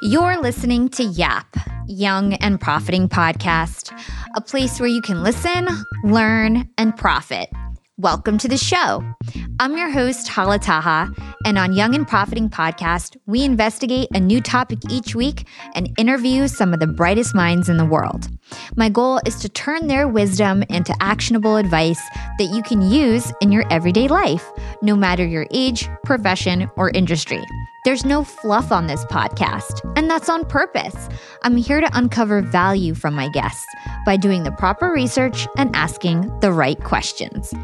You're listening to Yap, Young and Profiting Podcast, a place where you can listen, learn, and profit. Welcome to the show. I'm your host, Hala Taha, and on Young and Profiting Podcast, we investigate a new topic each week and interview some of the brightest minds in the world. My goal is to turn their wisdom into actionable advice that you can use in your everyday life, no matter your age, profession, or industry. There's no fluff on this podcast, and that's on purpose. I'm here to uncover value from my guests by doing the proper research and asking the right questions.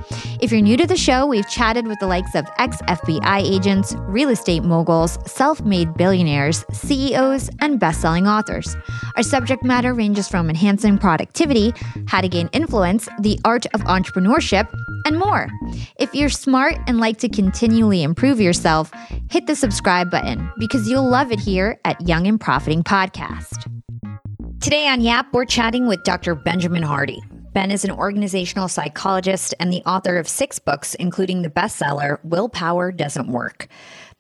If you're new to the show, we've chatted with the likes of ex FBI agents, real estate moguls, self made billionaires, CEOs, and best selling authors. Our subject matter ranges from enhancing productivity, how to gain influence, the art of entrepreneurship, and more. If you're smart and like to continually improve yourself, hit the subscribe button because you'll love it here at Young and Profiting Podcast. Today on Yap, we're chatting with Dr. Benjamin Hardy. Ben is an organizational psychologist and the author of six books, including the bestseller Willpower Doesn't Work.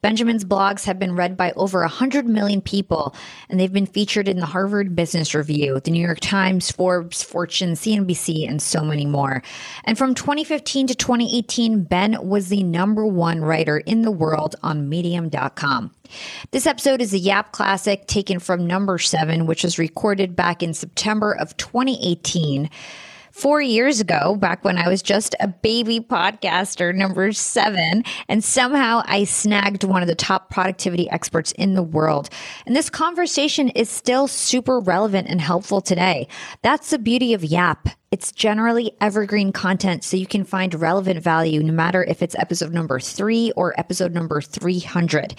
Benjamin's blogs have been read by over 100 million people, and they've been featured in the Harvard Business Review, the New York Times, Forbes, Fortune, CNBC, and so many more. And from 2015 to 2018, Ben was the number one writer in the world on Medium.com. This episode is a Yap Classic taken from number seven, which was recorded back in September of 2018 four years ago, back when I was just a baby podcaster, number seven, and somehow I snagged one of the top productivity experts in the world. And this conversation is still super relevant and helpful today. That's the beauty of Yap. It's generally evergreen content, so you can find relevant value no matter if it's episode number three or episode number 300.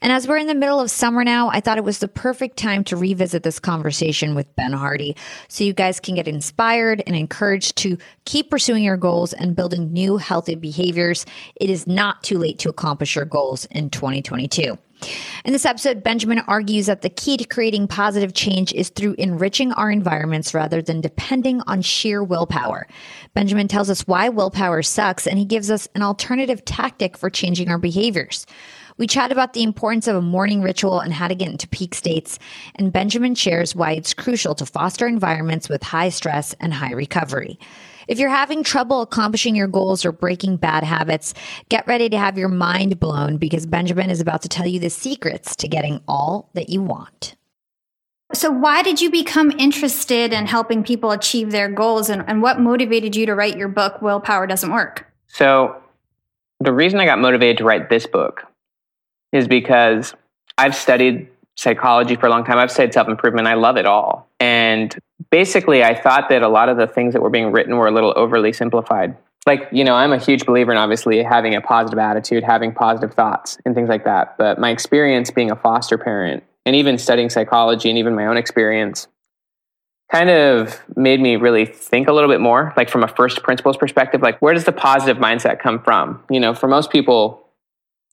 And as we're in the middle of summer now, I thought it was the perfect time to revisit this conversation with Ben Hardy so you guys can get inspired and encouraged to keep pursuing your goals and building new healthy behaviors. It is not too late to accomplish your goals in 2022. In this episode, Benjamin argues that the key to creating positive change is through enriching our environments rather than depending on sheer willpower. Benjamin tells us why willpower sucks, and he gives us an alternative tactic for changing our behaviors. We chat about the importance of a morning ritual and how to get into peak states, and Benjamin shares why it's crucial to foster environments with high stress and high recovery. If you're having trouble accomplishing your goals or breaking bad habits, get ready to have your mind blown because Benjamin is about to tell you the secrets to getting all that you want. So, why did you become interested in helping people achieve their goals, and, and what motivated you to write your book, Willpower Doesn't Work? So, the reason I got motivated to write this book is because I've studied psychology for a long time. I've studied self improvement. I love it all. And basically, I thought that a lot of the things that were being written were a little overly simplified. Like, you know, I'm a huge believer in obviously having a positive attitude, having positive thoughts, and things like that. But my experience being a foster parent and even studying psychology and even my own experience kind of made me really think a little bit more, like from a first principles perspective, like where does the positive mindset come from? You know, for most people,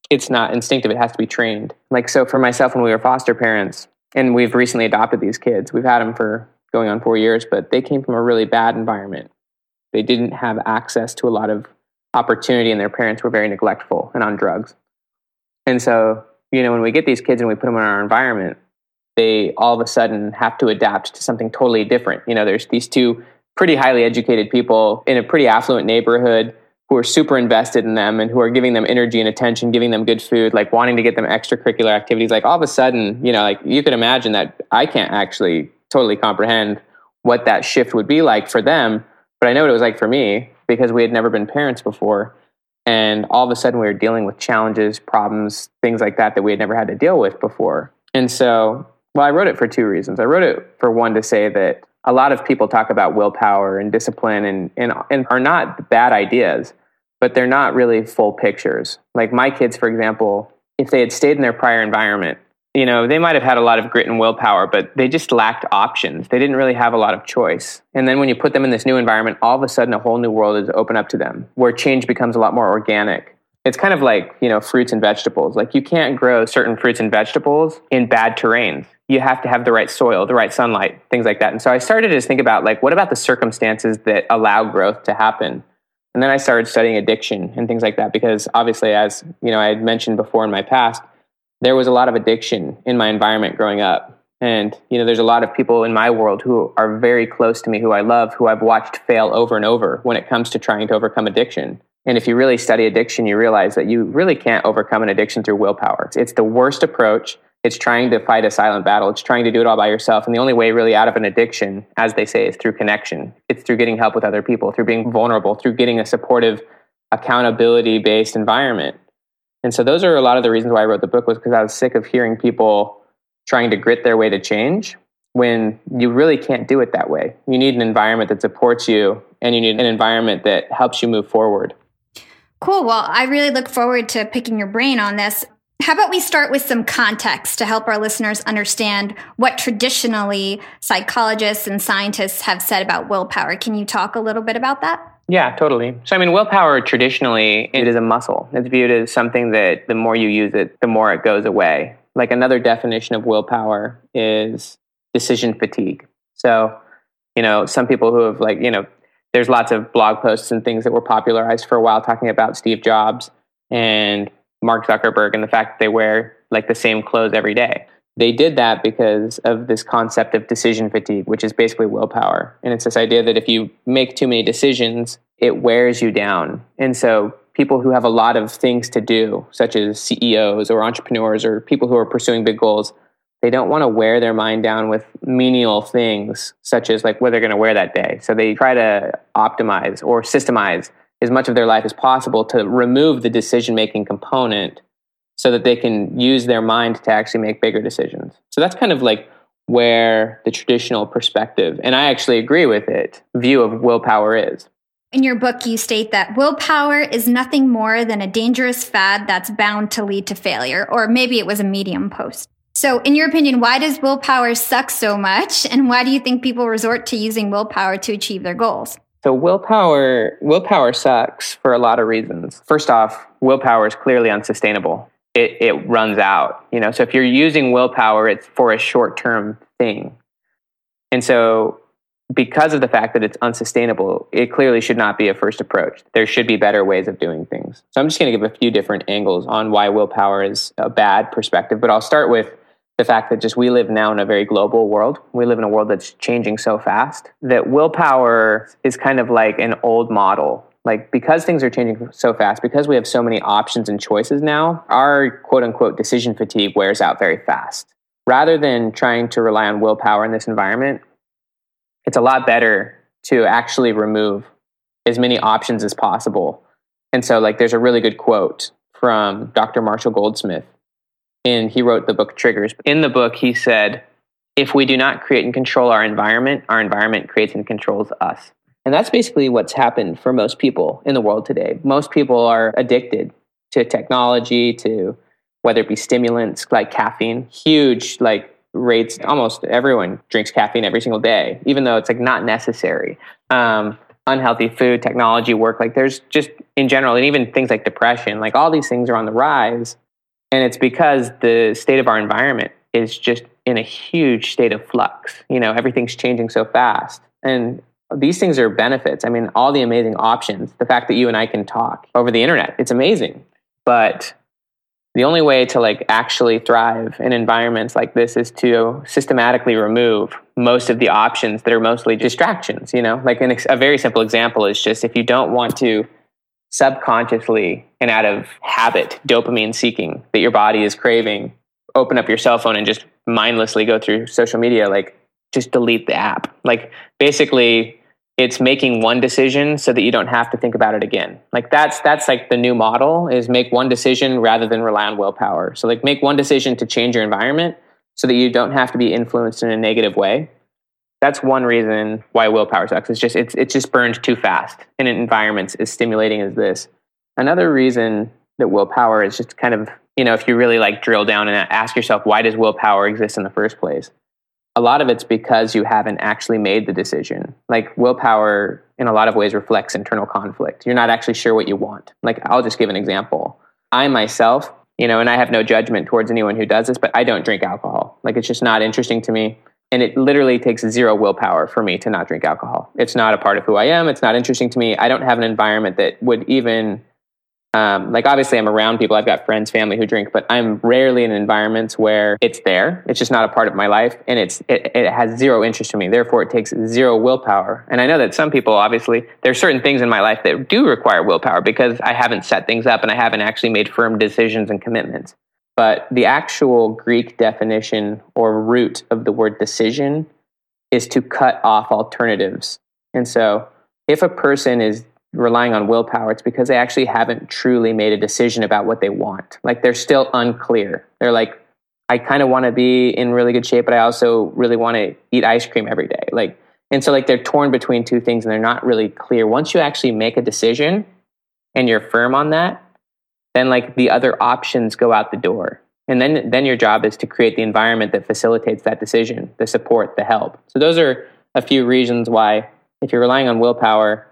it's not instinctive it has to be trained. Like so for myself when we were foster parents and we've recently adopted these kids we've had them for going on four years but they came from a really bad environment. They didn't have access to a lot of opportunity and their parents were very neglectful and on drugs. And so you know when we get these kids and we put them in our environment they all of a sudden have to adapt to something totally different. You know there's these two pretty highly educated people in a pretty affluent neighborhood who are super invested in them and who are giving them energy and attention, giving them good food, like wanting to get them extracurricular activities. Like all of a sudden, you know, like you could imagine that I can't actually totally comprehend what that shift would be like for them, but I know what it was like for me because we had never been parents before. And all of a sudden, we were dealing with challenges, problems, things like that that we had never had to deal with before. And so, well, I wrote it for two reasons. I wrote it for one to say that a lot of people talk about willpower and discipline and, and, and are not bad ideas but they're not really full pictures. Like my kids, for example, if they had stayed in their prior environment, you know, they might have had a lot of grit and willpower, but they just lacked options. They didn't really have a lot of choice. And then when you put them in this new environment, all of a sudden a whole new world is open up to them where change becomes a lot more organic. It's kind of like, you know, fruits and vegetables. Like you can't grow certain fruits and vegetables in bad terrains. You have to have the right soil, the right sunlight, things like that. And so I started to think about like, what about the circumstances that allow growth to happen? And then I started studying addiction and things like that because obviously, as you know, I had mentioned before in my past, there was a lot of addiction in my environment growing up. And, you know, there's a lot of people in my world who are very close to me, who I love, who I've watched fail over and over when it comes to trying to overcome addiction. And if you really study addiction, you realize that you really can't overcome an addiction through willpower. It's the worst approach. It's trying to fight a silent battle. It's trying to do it all by yourself. And the only way really out of an addiction, as they say, is through connection. It's through getting help with other people, through being vulnerable, through getting a supportive, accountability based environment. And so those are a lot of the reasons why I wrote the book was because I was sick of hearing people trying to grit their way to change when you really can't do it that way. You need an environment that supports you and you need an environment that helps you move forward. Cool. Well, I really look forward to picking your brain on this. How about we start with some context to help our listeners understand what traditionally psychologists and scientists have said about willpower? Can you talk a little bit about that? Yeah, totally. So, I mean, willpower traditionally, it is a muscle. It's viewed as something that the more you use it, the more it goes away. Like another definition of willpower is decision fatigue. So, you know, some people who have like, you know, there's lots of blog posts and things that were popularized for a while talking about Steve Jobs and Mark Zuckerberg and the fact that they wear like the same clothes every day. They did that because of this concept of decision fatigue, which is basically willpower. And it's this idea that if you make too many decisions, it wears you down. And so people who have a lot of things to do, such as CEOs or entrepreneurs or people who are pursuing big goals, they don't want to wear their mind down with menial things, such as like what they're going to wear that day. So they try to optimize or systemize as much of their life as possible to remove the decision making component so that they can use their mind to actually make bigger decisions. So that's kind of like where the traditional perspective, and I actually agree with it, view of willpower is. In your book, you state that willpower is nothing more than a dangerous fad that's bound to lead to failure, or maybe it was a medium post. So, in your opinion, why does willpower suck so much? And why do you think people resort to using willpower to achieve their goals? So willpower willpower sucks for a lot of reasons. First off, willpower is clearly unsustainable it, it runs out. You know, so if you're using willpower, it's for a short term thing. And so because of the fact that it's unsustainable, it clearly should not be a first approach. There should be better ways of doing things. So I'm just going to give a few different angles on why willpower is a bad perspective, but I'll start with the fact that just we live now in a very global world. We live in a world that's changing so fast that willpower is kind of like an old model. Like because things are changing so fast because we have so many options and choices now our quote unquote decision fatigue wears out very fast. Rather than trying to rely on willpower in this environment it's a lot better to actually remove as many options as possible. And so like there's a really good quote from dr marshall goldsmith and he wrote the book triggers in the book he said if we do not create and control our environment our environment creates and controls us and that's basically what's happened for most people in the world today. Most people are addicted to technology, to whether it be stimulants like caffeine, huge like rates. Almost everyone drinks caffeine every single day, even though it's like not necessary. Um, unhealthy food, technology, work. Like there's just in general, and even things like depression, like all these things are on the rise. And it's because the state of our environment is just in a huge state of flux. You know, everything's changing so fast. And these things are benefits. I mean, all the amazing options, the fact that you and I can talk over the internet, it's amazing. But the only way to like actually thrive in environments like this is to systematically remove most of the options that are mostly distractions, you know? Like an, a very simple example is just if you don't want to subconsciously and out of habit, dopamine seeking that your body is craving, open up your cell phone and just mindlessly go through social media like just delete the app. Like basically it's making one decision so that you don't have to think about it again. Like that's that's like the new model is make one decision rather than rely on willpower. So like make one decision to change your environment so that you don't have to be influenced in a negative way. That's one reason why willpower sucks. It's just it's it's just burned too fast in environments as stimulating as this. Another reason that willpower is just kind of, you know, if you really like drill down and ask yourself why does willpower exist in the first place? a lot of it's because you haven't actually made the decision. Like willpower, in a lot of ways, reflects internal conflict. You're not actually sure what you want. Like, I'll just give an example. I myself, you know, and I have no judgment towards anyone who does this, but I don't drink alcohol. Like, it's just not interesting to me. And it literally takes zero willpower for me to not drink alcohol. It's not a part of who I am. It's not interesting to me. I don't have an environment that would even Um, like obviously I'm around people. I've got friends, family who drink, but I'm rarely in environments where it's there. It's just not a part of my life, and it's it, it has zero interest to me. Therefore, it takes zero willpower. And I know that some people, obviously, there are certain things in my life that do require willpower because I haven't set things up and I haven't actually made firm decisions and commitments. But the actual Greek definition or root of the word decision is to cut off alternatives. And so, if a person is relying on willpower, it's because they actually haven't truly made a decision about what they want. Like they're still unclear. They're like, I kind of want to be in really good shape, but I also really want to eat ice cream every day. Like, and so like they're torn between two things and they're not really clear. Once you actually make a decision and you're firm on that, then like the other options go out the door. And then then your job is to create the environment that facilitates that decision, the support, the help. So those are a few reasons why if you're relying on willpower,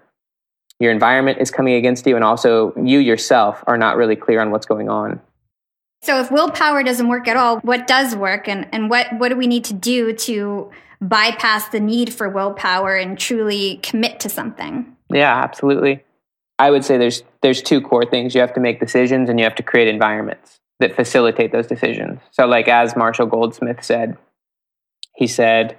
your environment is coming against you, and also you yourself are not really clear on what's going on. So, if willpower doesn't work at all, what does work, and, and what, what do we need to do to bypass the need for willpower and truly commit to something? Yeah, absolutely. I would say there's there's two core things. You have to make decisions, and you have to create environments that facilitate those decisions. So, like as Marshall Goldsmith said, he said,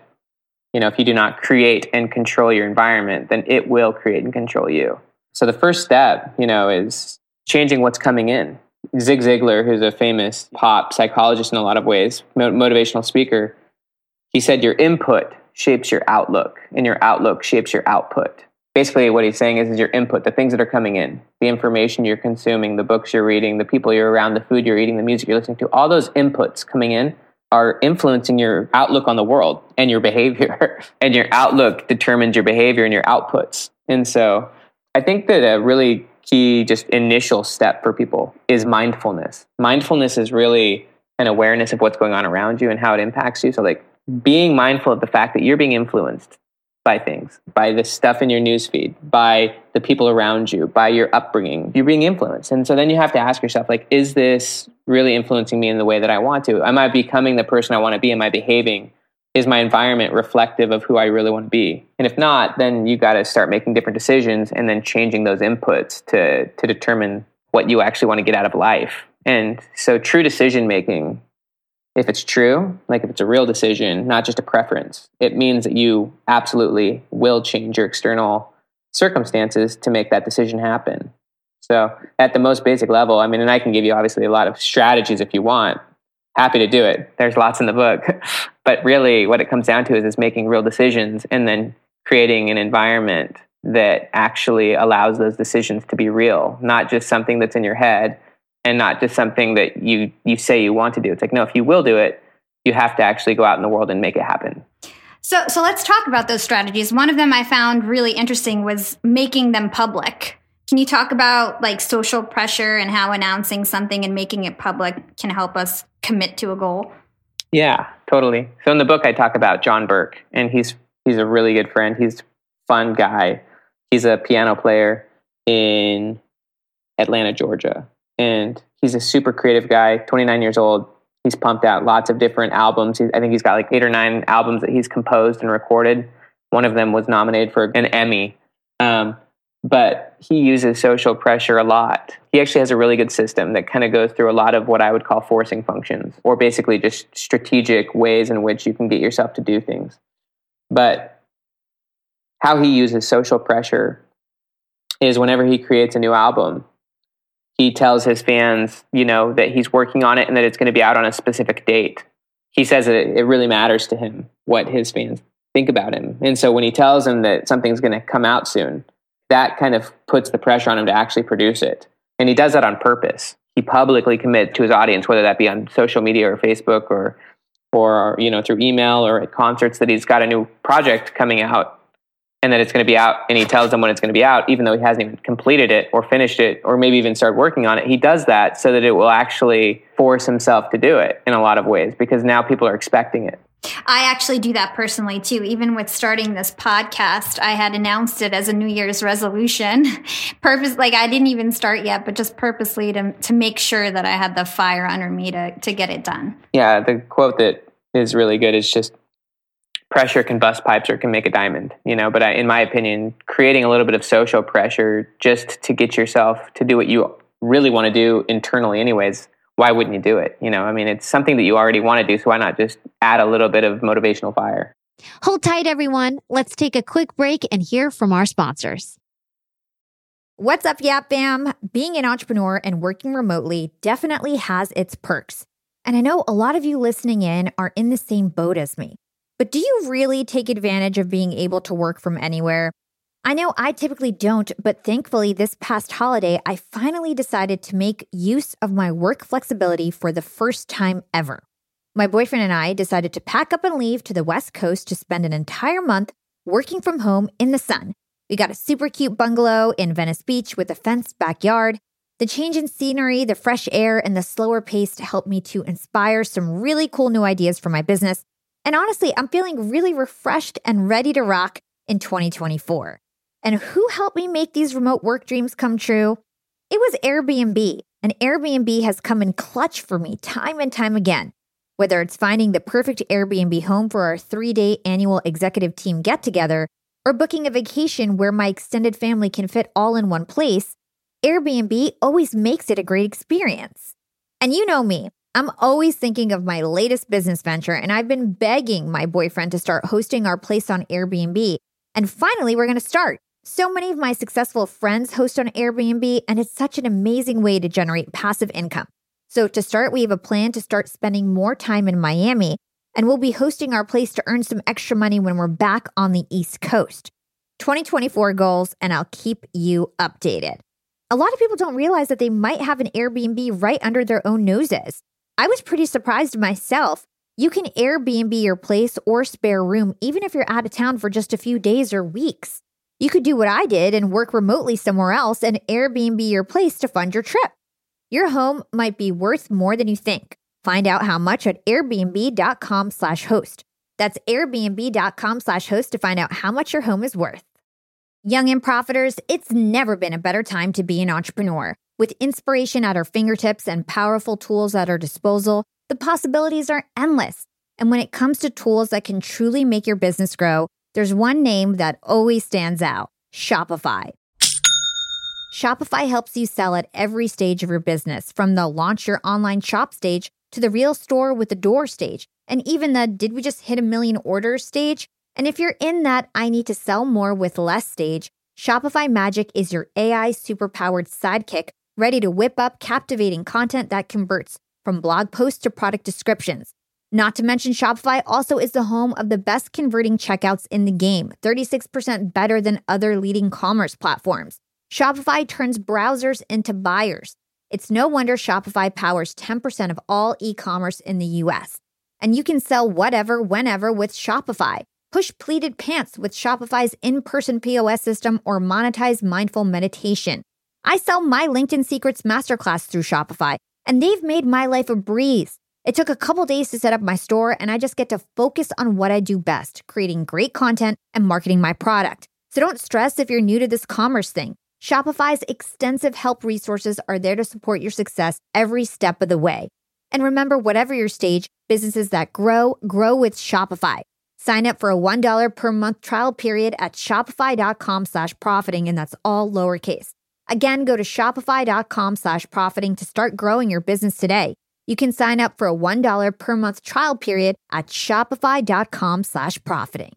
you know, if you do not create and control your environment, then it will create and control you. So the first step, you know, is changing what's coming in. Zig Ziglar, who's a famous pop psychologist in a lot of ways, motivational speaker, he said your input shapes your outlook and your outlook shapes your output. Basically, what he's saying is, is your input, the things that are coming in, the information you're consuming, the books you're reading, the people you're around, the food you're eating, the music you're listening to, all those inputs coming in are influencing your outlook on the world and your behavior. and your outlook determines your behavior and your outputs. And so I think that a really key, just initial step for people is mindfulness. Mindfulness is really an awareness of what's going on around you and how it impacts you. So, like, being mindful of the fact that you're being influenced by things, by the stuff in your newsfeed, by the people around you, by your upbringing. You're being influenced. And so then you have to ask yourself, like, is this really influencing me in the way that I want to? Am I becoming the person I want to be? Am I behaving? Is my environment reflective of who I really want to be? And if not, then you got to start making different decisions and then changing those inputs to, to determine what you actually want to get out of life. And so true decision making if it's true, like if it's a real decision, not just a preference, it means that you absolutely will change your external circumstances to make that decision happen. So, at the most basic level, I mean, and I can give you obviously a lot of strategies if you want. Happy to do it. There's lots in the book. but really, what it comes down to is, is making real decisions and then creating an environment that actually allows those decisions to be real, not just something that's in your head and not just something that you you say you want to do. It's like no, if you will do it, you have to actually go out in the world and make it happen. So so let's talk about those strategies. One of them I found really interesting was making them public. Can you talk about like social pressure and how announcing something and making it public can help us commit to a goal? Yeah, totally. So in the book I talk about John Burke and he's he's a really good friend. He's fun guy. He's a piano player in Atlanta, Georgia and he's a super creative guy 29 years old. He's pumped out lots of different albums. I think he's got like eight or nine albums that he's composed and recorded. One of them was nominated for an emmy. Um, but he uses social pressure a lot. He actually has a really good system that kind of goes through a lot of what i would call forcing functions or basically just strategic ways in which you can get yourself to do things. But how he uses social pressure is whenever he creates a new album he tells his fans, you know, that he's working on it and that it's going to be out on a specific date. He says that it really matters to him what his fans think about him. And so when he tells them that something's going to come out soon, that kind of puts the pressure on him to actually produce it. And he does that on purpose. He publicly commits to his audience, whether that be on social media or Facebook or or you know through email or at concerts that he's got a new project coming out and that it's going to be out and he tells them when it's going to be out even though he hasn't even completed it or finished it or maybe even started working on it he does that so that it will actually force himself to do it in a lot of ways because now people are expecting it I actually do that personally too. Even with starting this podcast, I had announced it as a New Year's resolution. Purpose, like I didn't even start yet, but just purposely to to make sure that I had the fire under me to to get it done. Yeah, the quote that is really good is just pressure can bust pipes or can make a diamond, you know. But I, in my opinion, creating a little bit of social pressure just to get yourself to do what you really want to do internally anyways, why wouldn't you do it? You know, I mean, it's something that you already want to do. So why not just add a little bit of motivational fire? Hold tight, everyone. Let's take a quick break and hear from our sponsors. What's up, Yap Fam? Being an entrepreneur and working remotely definitely has its perks. And I know a lot of you listening in are in the same boat as me. But do you really take advantage of being able to work from anywhere? I know I typically don't, but thankfully, this past holiday, I finally decided to make use of my work flexibility for the first time ever. My boyfriend and I decided to pack up and leave to the West Coast to spend an entire month working from home in the sun. We got a super cute bungalow in Venice Beach with a fenced backyard. The change in scenery, the fresh air, and the slower pace helped me to inspire some really cool new ideas for my business. And honestly, I'm feeling really refreshed and ready to rock in 2024. And who helped me make these remote work dreams come true? It was Airbnb. And Airbnb has come in clutch for me time and time again. Whether it's finding the perfect Airbnb home for our three day annual executive team get together, or booking a vacation where my extended family can fit all in one place, Airbnb always makes it a great experience. And you know me, I'm always thinking of my latest business venture, and I've been begging my boyfriend to start hosting our place on Airbnb. And finally, we're going to start. So many of my successful friends host on Airbnb, and it's such an amazing way to generate passive income. So, to start, we have a plan to start spending more time in Miami, and we'll be hosting our place to earn some extra money when we're back on the East Coast. 2024 goals, and I'll keep you updated. A lot of people don't realize that they might have an Airbnb right under their own noses. I was pretty surprised myself. You can Airbnb your place or spare room even if you're out of town for just a few days or weeks. You could do what I did and work remotely somewhere else and Airbnb your place to fund your trip. Your home might be worth more than you think. Find out how much at airbnb.com slash host. That's airbnb.com slash host to find out how much your home is worth. Young and profiters, it's never been a better time to be an entrepreneur. With inspiration at our fingertips and powerful tools at our disposal, the possibilities are endless. And when it comes to tools that can truly make your business grow, there's one name that always stands out Shopify. Shopify helps you sell at every stage of your business, from the launch your online shop stage to the real store with the door stage, and even the did we just hit a million orders stage? And if you're in that I need to sell more with less stage, Shopify Magic is your AI superpowered sidekick ready to whip up captivating content that converts from blog posts to product descriptions. Not to mention, Shopify also is the home of the best converting checkouts in the game, 36% better than other leading commerce platforms. Shopify turns browsers into buyers. It's no wonder Shopify powers 10% of all e commerce in the US. And you can sell whatever, whenever with Shopify. Push pleated pants with Shopify's in person POS system or monetize mindful meditation. I sell my LinkedIn Secrets Masterclass through Shopify, and they've made my life a breeze. It took a couple days to set up my store, and I just get to focus on what I do best creating great content and marketing my product. So don't stress if you're new to this commerce thing. Shopify's extensive help resources are there to support your success every step of the way. And remember, whatever your stage, businesses that grow, grow with Shopify. Sign up for a $1 per month trial period at shopify.com slash profiting, and that's all lowercase. Again, go to shopify.com slash profiting to start growing your business today. You can sign up for a $1 per month trial period at shopify.com slash profiting.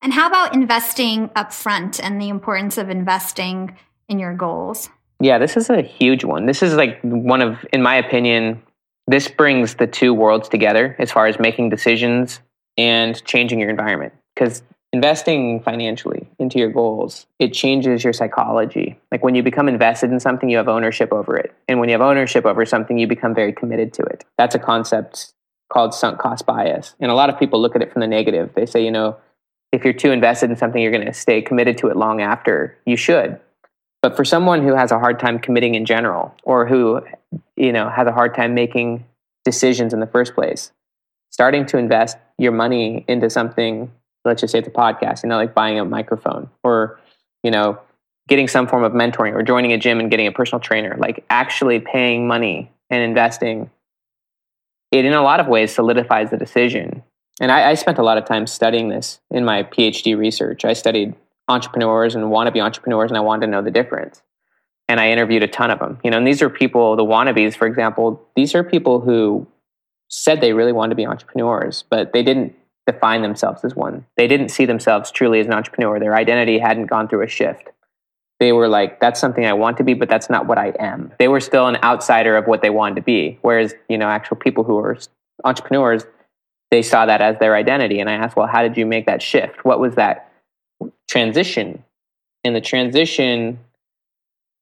And how about investing upfront and the importance of investing in your goals? Yeah, this is a huge one. This is like one of, in my opinion, this brings the two worlds together as far as making decisions and changing your environment. Because investing financially into your goals, it changes your psychology. Like when you become invested in something, you have ownership over it. And when you have ownership over something, you become very committed to it. That's a concept called sunk cost bias. And a lot of people look at it from the negative. They say, you know, if you're too invested in something, you're going to stay committed to it long after. You should. But for someone who has a hard time committing in general or who, you know, has a hard time making decisions in the first place, starting to invest your money into something let's just say it's a podcast, you know, like buying a microphone or, you know, getting some form of mentoring or joining a gym and getting a personal trainer, like actually paying money and investing, it in a lot of ways solidifies the decision. And I, I spent a lot of time studying this in my PhD research. I studied entrepreneurs and wannabe entrepreneurs, and I wanted to know the difference. And I interviewed a ton of them. You know, and these are people, the wannabes, for example, these are people who said they really wanted to be entrepreneurs, but they didn't define themselves as one. They didn't see themselves truly as an entrepreneur. Their identity hadn't gone through a shift. They were like, that's something I want to be, but that's not what I am. They were still an outsider of what they wanted to be. Whereas, you know, actual people who are entrepreneurs, they saw that as their identity. And I asked, well, how did you make that shift? What was that transition? And the transition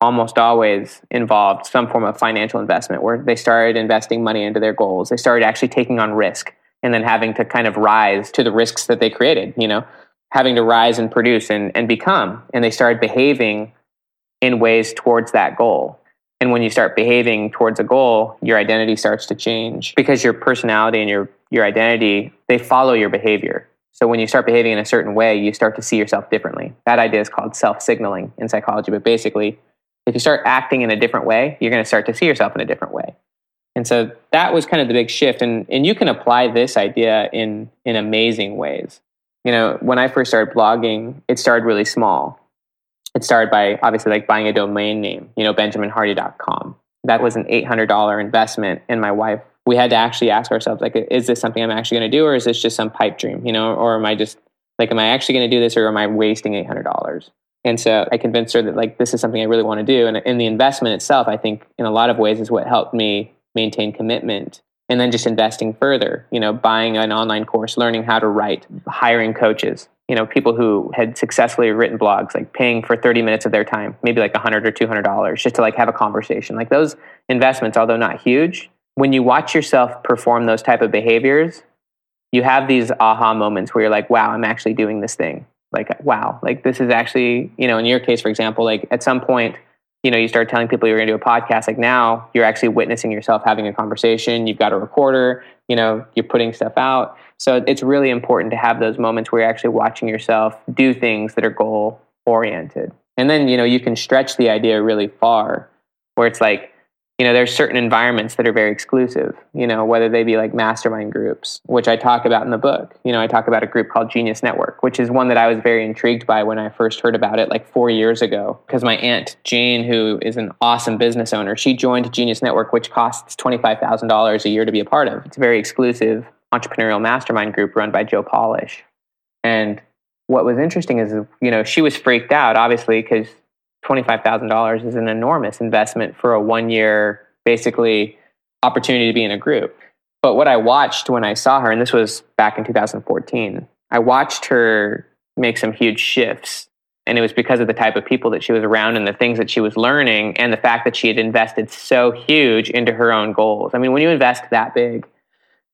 almost always involved some form of financial investment where they started investing money into their goals. They started actually taking on risk and then having to kind of rise to the risks that they created, you know, having to rise and produce and, and become. And they started behaving in ways towards that goal. And when you start behaving towards a goal, your identity starts to change because your personality and your, your identity, they follow your behavior. So when you start behaving in a certain way, you start to see yourself differently. That idea is called self signaling in psychology. But basically, if you start acting in a different way, you're going to start to see yourself in a different way. And so that was kind of the big shift. And, and you can apply this idea in, in amazing ways. You know, when I first started blogging, it started really small. It started by obviously like buying a domain name, you know, benjaminhardy.com. That was an $800 investment. And my wife, we had to actually ask ourselves, like, is this something I'm actually going to do? Or is this just some pipe dream, you know, or am I just like, am I actually going to do this or am I wasting $800? And so I convinced her that like this is something I really want to do. And in the investment itself, I think in a lot of ways is what helped me maintain commitment. And then just investing further, you know, buying an online course, learning how to write, hiring coaches, you know, people who had successfully written blogs, like paying for 30 minutes of their time, maybe like 100 or $200 just to like have a conversation. Like those investments, although not huge, when you watch yourself perform those type of behaviors, you have these aha moments where you're like, wow, I'm actually doing this thing like wow like this is actually you know in your case for example like at some point you know you start telling people you're going to do a podcast like now you're actually witnessing yourself having a conversation you've got a recorder you know you're putting stuff out. So it's really important to have those moments where you're actually watching yourself do things that are goal oriented and then you know you can stretch the idea really far where it's like you know there's certain environments that are very exclusive you know whether they be like mastermind groups which i talk about in the book. You know i talk about a group called genius network which is one that i was very intrigued by when i first heard about it like four years ago because my aunt jane who is an awesome business owner she joined genius network which costs $25000 a year to be a part of. It's a very exclusive entrepreneurial mastermind group run by joe polish. And what was interesting is you know she was freaked out obviously because $25,000 is an enormous investment for a one year, basically, opportunity to be in a group. But what I watched when I saw her, and this was back in 2014, I watched her make some huge shifts. And it was because of the type of people that she was around and the things that she was learning and the fact that she had invested so huge into her own goals. I mean, when you invest that big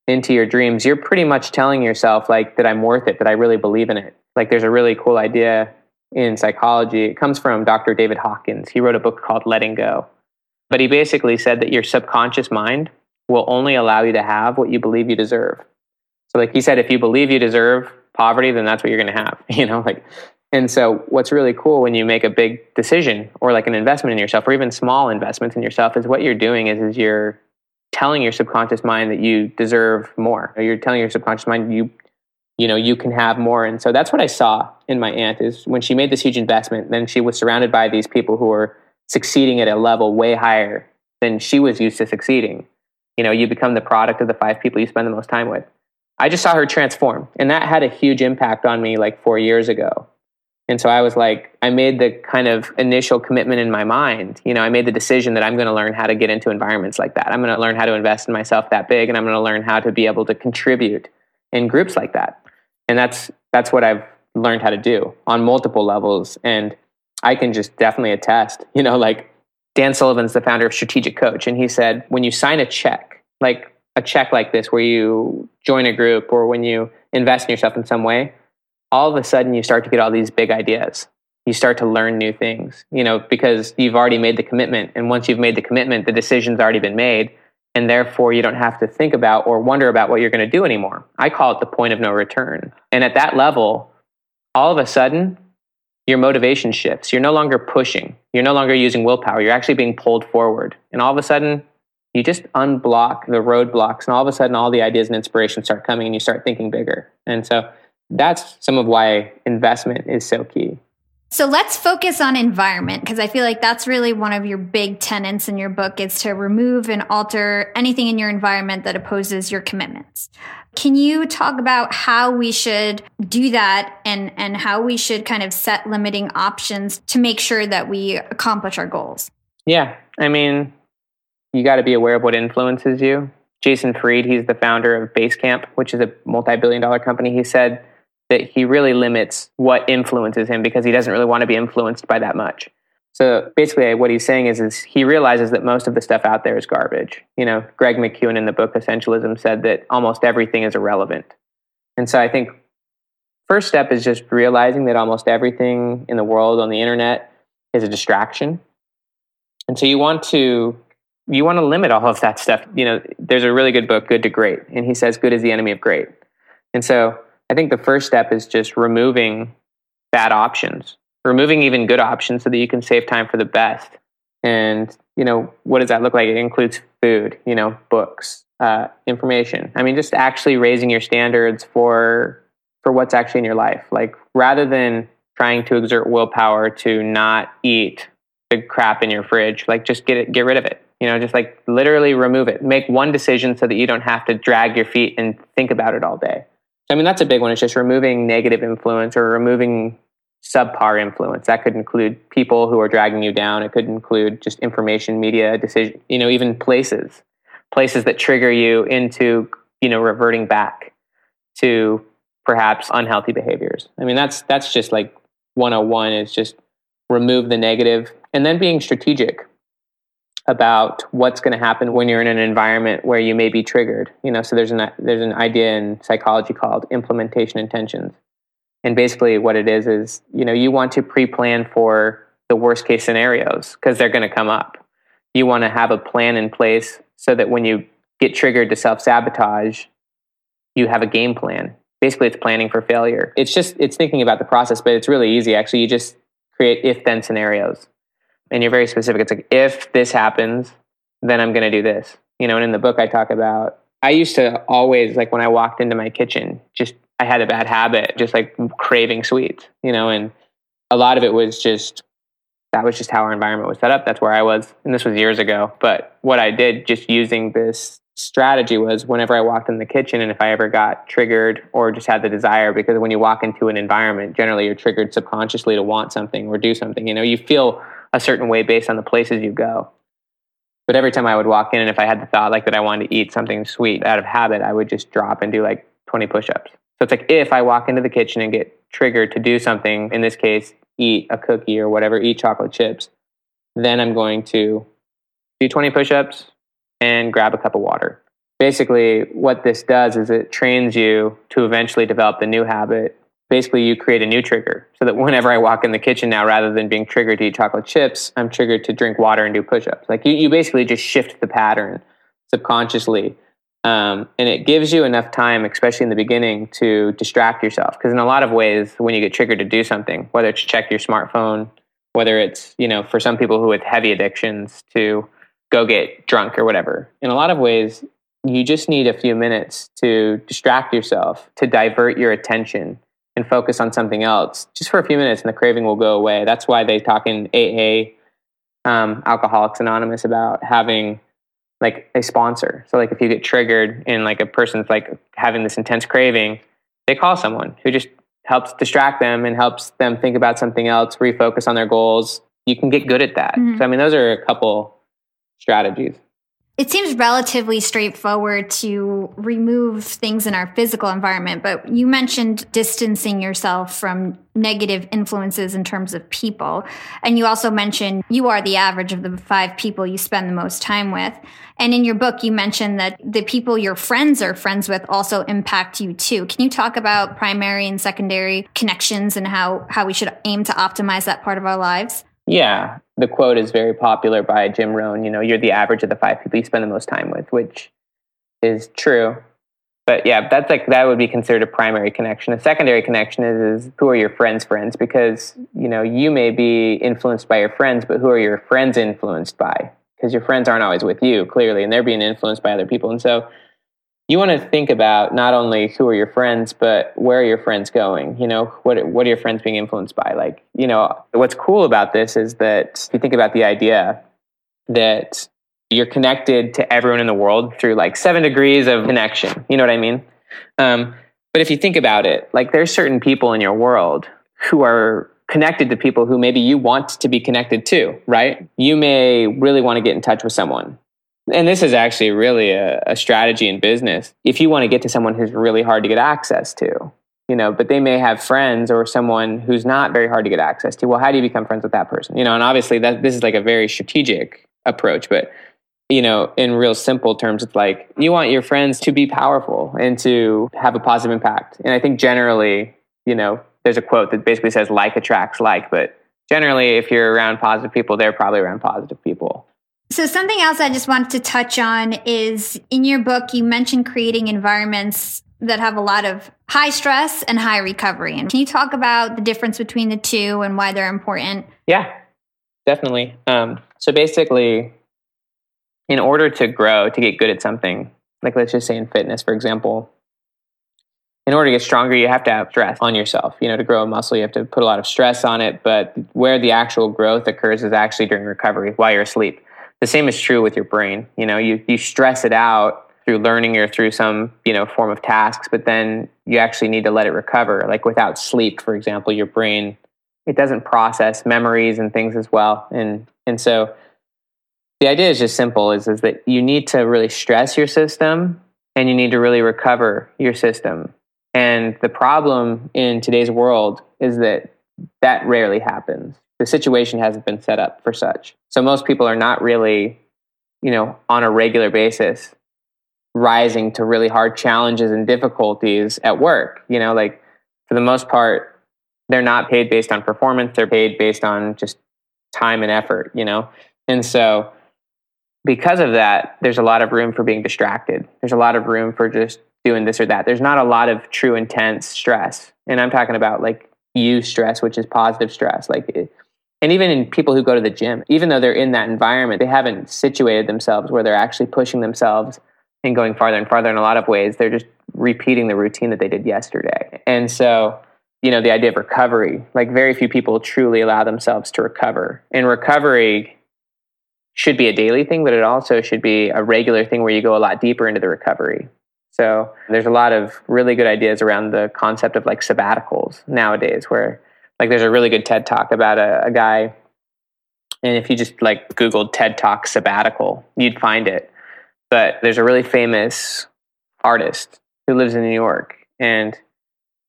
into your dreams, you're pretty much telling yourself, like, that I'm worth it, that I really believe in it. Like, there's a really cool idea in psychology. It comes from Dr. David Hawkins. He wrote a book called Letting Go. But he basically said that your subconscious mind will only allow you to have what you believe you deserve. So like he said if you believe you deserve poverty then that's what you're going to have, you know, like and so what's really cool when you make a big decision or like an investment in yourself or even small investments in yourself is what you're doing is is you're telling your subconscious mind that you deserve more. Or you're telling your subconscious mind you you know you can have more. And so that's what i saw in my aunt is when she made this huge investment then she was surrounded by these people who were succeeding at a level way higher than she was used to succeeding. You know you become the product of the five people you spend the most time with. I just saw her transform and that had a huge impact on me like four years ago. And so i was like i made the kind of initial commitment in my mind you know i made the decision that i'm going to learn how to get into environments like that. I'm going to learn how to invest in myself that big and i'm going to learn how to be able to contribute in groups like that and that's that's what I've learned how to do on multiple levels. And I can just definitely attest. You know, like Dan Sullivan's the founder of Strategic Coach, and he said when you sign a check, like a check like this, where you join a group or when you invest in yourself in some way, all of a sudden you start to get all these big ideas. You start to learn new things, you know, because you've already made the commitment. And once you've made the commitment, the decision's already been made and therefore you don't have to think about or wonder about what you're going to do anymore. I call it the point of no return. And at that level, all of a sudden, your motivation shifts. You're no longer pushing. You're no longer using willpower. You're actually being pulled forward. And all of a sudden, you just unblock the roadblocks, and all of a sudden, all the ideas and inspiration start coming, and you start thinking bigger. And so, that's some of why investment is so key. So let's focus on environment because I feel like that's really one of your big tenets in your book is to remove and alter anything in your environment that opposes your commitments. Can you talk about how we should do that and, and how we should kind of set limiting options to make sure that we accomplish our goals? Yeah. I mean, you got to be aware of what influences you. Jason Fried, he's the founder of Basecamp, which is a multi billion dollar company. He said, that he really limits what influences him because he doesn't really want to be influenced by that much. So basically, what he's saying is, is he realizes that most of the stuff out there is garbage. You know, Greg McKeown in the book Essentialism said that almost everything is irrelevant. And so I think first step is just realizing that almost everything in the world on the internet is a distraction. And so you want to you want to limit all of that stuff. You know, there's a really good book, Good to Great, and he says good is the enemy of great. And so I think the first step is just removing bad options, removing even good options so that you can save time for the best. And, you know, what does that look like? It includes food, you know, books, uh, information. I mean, just actually raising your standards for for what's actually in your life. Like rather than trying to exert willpower to not eat the crap in your fridge, like just get it, get rid of it. You know, just like literally remove it. Make one decision so that you don't have to drag your feet and think about it all day. I mean, that's a big one. It's just removing negative influence or removing subpar influence. That could include people who are dragging you down. It could include just information, media, decision, you know, even places, places that trigger you into, you know, reverting back to perhaps unhealthy behaviors. I mean, that's that's just like 101 is just remove the negative and then being strategic about what's going to happen when you're in an environment where you may be triggered. You know, so there's an there's an idea in psychology called implementation intentions, and basically what it is is you know you want to pre-plan for the worst case scenarios because they're going to come up. You want to have a plan in place so that when you get triggered to self sabotage, you have a game plan. Basically, it's planning for failure. It's just it's thinking about the process, but it's really easy. Actually, you just create if then scenarios and you're very specific. It's like, if this happens, then I'm going to do this. You know, and in the book, I talk about, I used to always, like, when I walked into my kitchen, just, I had a bad habit, just like craving sweets, you know, and a lot of it was just, that was just how our environment was set up. That's where I was. And this was years ago. But what I did just using this strategy was whenever I walked in the kitchen and if I ever got triggered or just had the desire, because when you walk into an environment, generally you're triggered subconsciously to want something or do something. You know, you feel a certain way based on the places you go. But every time I would walk in, and if I had the thought like that I wanted to eat something sweet out of habit, I would just drop and do like 20 push ups. So it's like if I walk into the kitchen and get triggered to do something, in this case, eat a cookie or whatever, eat chocolate chips, then I'm going to do 20 push ups and grab a cup of water. Basically, what this does is it trains you to eventually develop the new habit basically you create a new trigger so that whenever I walk in the kitchen now, rather than being triggered to eat chocolate chips, I'm triggered to drink water and do push-ups. Like you, you basically just shift the pattern subconsciously. Um, and it gives you enough time, especially in the beginning, to distract yourself. Because in a lot of ways, when you get triggered to do something, whether it's check your smartphone, whether it's, you know, for some people who with heavy addictions to go get drunk or whatever, in a lot of ways, you just need a few minutes to distract yourself, to divert your attention and focus on something else just for a few minutes and the craving will go away. That's why they talk in AA, um, Alcoholics Anonymous, about having like a sponsor. So like if you get triggered and like a person's like having this intense craving, they call someone who just helps distract them and helps them think about something else, refocus on their goals. You can get good at that. Mm-hmm. So I mean, those are a couple strategies. It seems relatively straightforward to remove things in our physical environment, but you mentioned distancing yourself from negative influences in terms of people. And you also mentioned you are the average of the five people you spend the most time with. And in your book, you mentioned that the people your friends are friends with also impact you too. Can you talk about primary and secondary connections and how, how we should aim to optimize that part of our lives? Yeah, the quote is very popular by Jim Rohn. You know, you're the average of the five people you spend the most time with, which is true. But yeah, that's like that would be considered a primary connection. A secondary connection is, is who are your friends' friends? Because you know you may be influenced by your friends, but who are your friends influenced by? Because your friends aren't always with you, clearly, and they're being influenced by other people. And so, you want to think about not only who are your friends, but where are your friends going? You know, what what are your friends being influenced by? Like, you know, what's cool about this is that if you think about the idea that you're connected to everyone in the world through like seven degrees of connection. You know what I mean? Um, but if you think about it, like there's certain people in your world who are connected to people who maybe you want to be connected to, right? You may really want to get in touch with someone and this is actually really a, a, strategy in business. If you want to get to someone who's really hard to get access to, you know, but they may have friends or someone who's not very hard to get access to. Well, how do you become friends with that person? You know, and obviously that this is like a very strategic approach, but you know, in real simple terms, it's like you want your friends to be powerful and to have a positive impact. And I think generally, you know, there's a quote that basically says like attracts like, but generally if you're around positive people, they're probably around positive people. So, something else I just wanted to touch on is in your book, you mentioned creating environments that have a lot of high stress and high recovery. And can you talk about the difference between the two and why they're important? Yeah, definitely. Um, so, basically, in order to grow, to get good at something, like let's just say in fitness, for example, in order to get stronger, you have to have stress on yourself. You know, to grow a muscle, you have to put a lot of stress on it. But where the actual growth occurs is actually during recovery while you're asleep the same is true with your brain. You know, you, you stress it out through learning or through some, you know, form of tasks, but then you actually need to let it recover. Like without sleep, for example, your brain, it doesn't process memories and things as well. And, and so the idea is just simple is, is that you need to really stress your system and you need to really recover your system. And the problem in today's world is that that rarely happens the situation hasn't been set up for such. So most people are not really, you know, on a regular basis rising to really hard challenges and difficulties at work. You know, like for the most part, they're not paid based on performance, they're paid based on just time and effort, you know? And so because of that, there's a lot of room for being distracted. There's a lot of room for just doing this or that. There's not a lot of true intense stress. And I'm talking about like eustress, which is positive stress. Like and even in people who go to the gym, even though they're in that environment, they haven't situated themselves where they're actually pushing themselves and going farther and farther in a lot of ways. They're just repeating the routine that they did yesterday. And so, you know, the idea of recovery, like very few people truly allow themselves to recover. And recovery should be a daily thing, but it also should be a regular thing where you go a lot deeper into the recovery. So there's a lot of really good ideas around the concept of like sabbaticals nowadays where like there's a really good TED talk about a, a guy, and if you just like Googled TED Talk sabbatical, you'd find it. But there's a really famous artist who lives in New York, and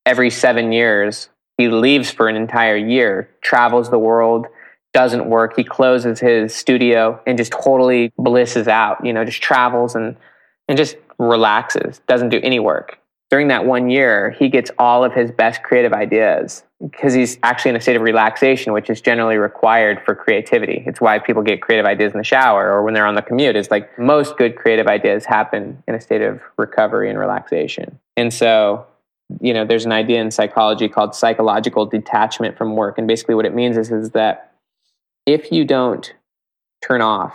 every seven years he leaves for an entire year, travels the world, doesn't work. He closes his studio and just totally blisses out. You know, just travels and and just relaxes, doesn't do any work during that one year, he gets all of his best creative ideas because he's actually in a state of relaxation, which is generally required for creativity. It's why people get creative ideas in the shower or when they're on the commute. It's like most good creative ideas happen in a state of recovery and relaxation. And so, you know, there's an idea in psychology called psychological detachment from work. And basically, what it means is, is that if you don't turn off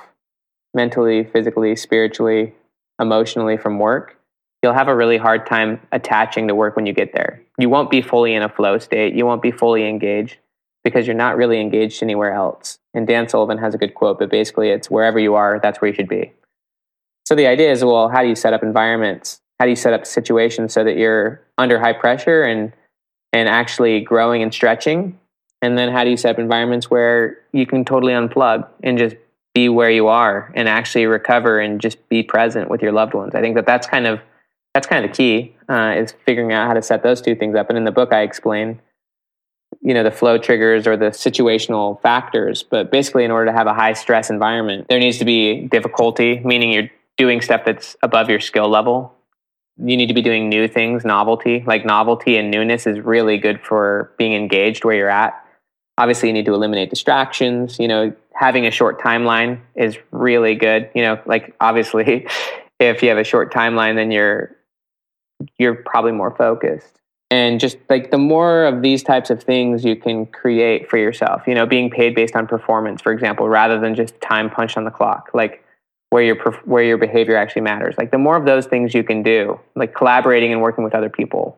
mentally, physically, spiritually, emotionally from work, you'll have a really hard time attaching to work when you get there. You won't be fully in a flow state. You won't be fully engaged because you're not really engaged anywhere else. And Dan Sullivan has a good quote, but basically it's wherever you are, that's where you should be. So the idea is, well, how do you set up environments? How do you set up situations so that you're under high pressure and and actually growing and stretching? And then how do you set up environments where you can totally unplug and just be where you are and actually recover and just be present with your loved ones? I think that that's kind of that's kind of the key uh, is figuring out how to set those two things up. And in the book, I explain, you know, the flow triggers or the situational factors. But basically, in order to have a high stress environment, there needs to be difficulty, meaning you're doing stuff that's above your skill level. You need to be doing new things, novelty. Like novelty and newness is really good for being engaged where you're at. Obviously, you need to eliminate distractions. You know, having a short timeline is really good. You know, like obviously, if you have a short timeline, then you're you're probably more focused and just like the more of these types of things you can create for yourself you know being paid based on performance for example rather than just time punched on the clock like where your where your behavior actually matters. Like the more of those things you can do, like collaborating and working with other people,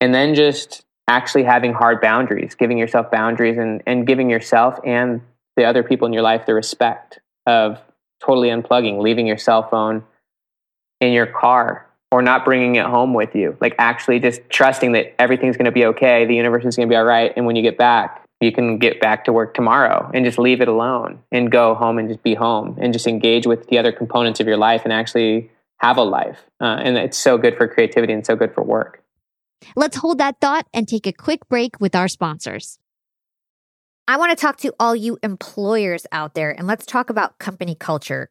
and then just actually having hard boundaries, giving yourself boundaries, and and giving yourself and the other people in your life the respect of totally unplugging, leaving your cell phone in your car or not bringing it home with you. Like actually just trusting that everything's going to be okay, the universe is going to be all right, and when you get back, you can get back to work tomorrow and just leave it alone and go home and just be home and just engage with the other components of your life and actually have a life. Uh, and it's so good for creativity and so good for work. Let's hold that thought and take a quick break with our sponsors. I want to talk to all you employers out there and let's talk about company culture.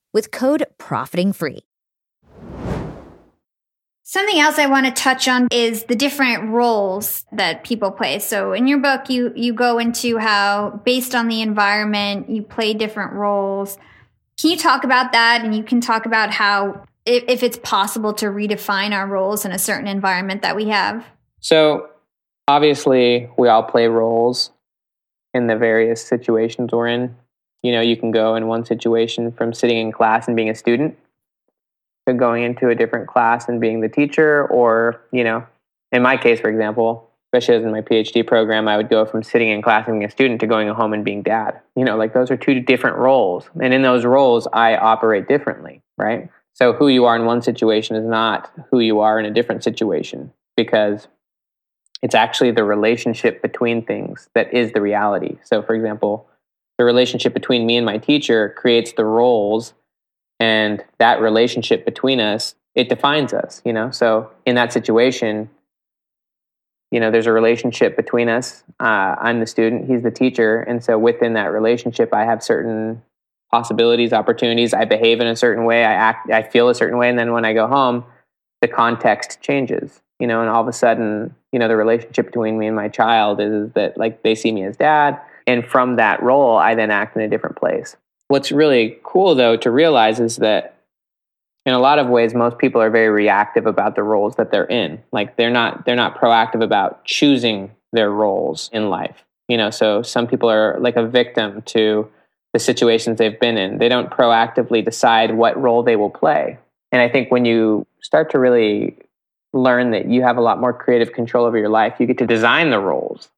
with code profiting free. Something else I want to touch on is the different roles that people play. So in your book, you, you go into how based on the environment, you play different roles. Can you talk about that? And you can talk about how, if, if it's possible to redefine our roles in a certain environment that we have. So obviously we all play roles in the various situations we're in. You know, you can go in one situation from sitting in class and being a student to going into a different class and being the teacher, or, you know, in my case, for example, especially as in my PhD program, I would go from sitting in class and being a student to going home and being dad. You know, like those are two different roles. And in those roles, I operate differently, right? So who you are in one situation is not who you are in a different situation because it's actually the relationship between things that is the reality. So, for example, the relationship between me and my teacher creates the roles, and that relationship between us it defines us. You know, so in that situation, you know, there's a relationship between us. Uh, I'm the student; he's the teacher, and so within that relationship, I have certain possibilities, opportunities. I behave in a certain way. I act. I feel a certain way, and then when I go home, the context changes you know, and all of a sudden, you know, the relationship between me and my child is that like they see me as dad. And from that role, I then act in a different place. What's really cool though to realize is that in a lot of ways, most people are very reactive about the roles that they're in. Like they're not they're not proactive about choosing their roles in life. You know, so some people are like a victim to the situations they've been in. They don't proactively decide what role they will play. And I think when you start to really learn that you have a lot more creative control over your life. You get to design the roles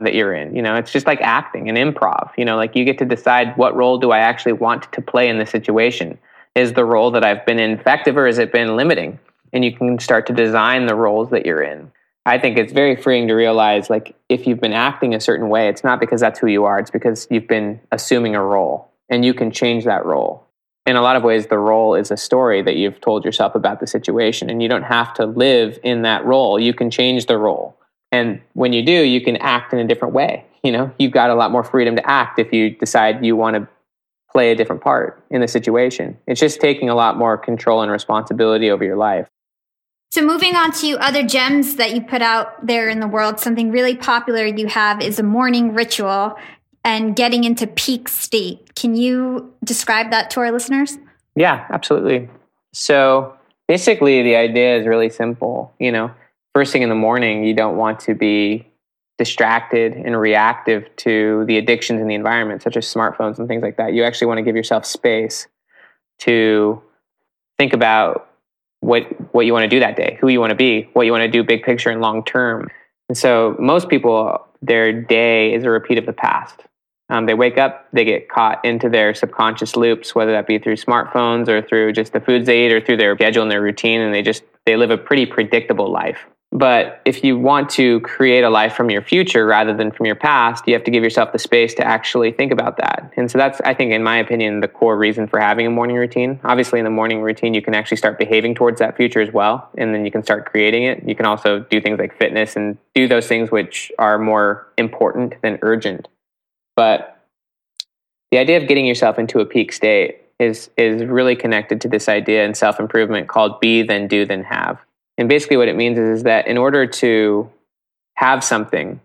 that you're in. You know, it's just like acting and improv. You know, like you get to decide what role do I actually want to play in the situation. Is the role that I've been in effective or has it been limiting? And you can start to design the roles that you're in. I think it's very freeing to realize like if you've been acting a certain way, it's not because that's who you are, it's because you've been assuming a role and you can change that role in a lot of ways, the role is a story that you've told yourself about the situation, and you don't have to live in that role. You can change the role. And when you do, you can act in a different way. You know, you've got a lot more freedom to act if you decide you want to play a different part in the situation. It's just taking a lot more control and responsibility over your life. So, moving on to other gems that you put out there in the world, something really popular you have is a morning ritual and getting into peak state. Can you describe that to our listeners? Yeah, absolutely. So basically, the idea is really simple. You know, first thing in the morning, you don't want to be distracted and reactive to the addictions in the environment, such as smartphones and things like that. You actually want to give yourself space to think about what what you want to do that day, who you want to be, what you want to do big picture and long term. And so most people their day is a repeat of the past. Um, they wake up, they get caught into their subconscious loops, whether that be through smartphones or through just the foods they eat or through their schedule and their routine, and they just they live a pretty predictable life. But if you want to create a life from your future rather than from your past, you have to give yourself the space to actually think about that. And so that's, I think, in my opinion, the core reason for having a morning routine. Obviously, in the morning routine, you can actually start behaving towards that future as well. And then you can start creating it. You can also do things like fitness and do those things which are more important than urgent. But the idea of getting yourself into a peak state is is really connected to this idea in self improvement called be then do then have. And basically what it means is, is that in order to have something,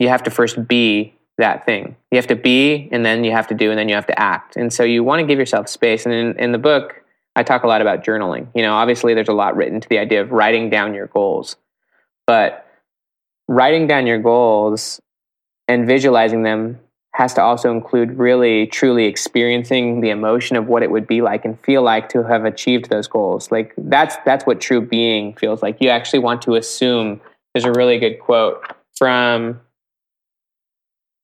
you have to first be that thing. You have to be and then you have to do and then you have to act. And so you want to give yourself space. And in, in the book, I talk a lot about journaling. You know, obviously there's a lot written to the idea of writing down your goals. But writing down your goals and visualizing them has to also include really truly experiencing the emotion of what it would be like and feel like to have achieved those goals. Like that's that's what true being feels like. You actually want to assume there's a really good quote from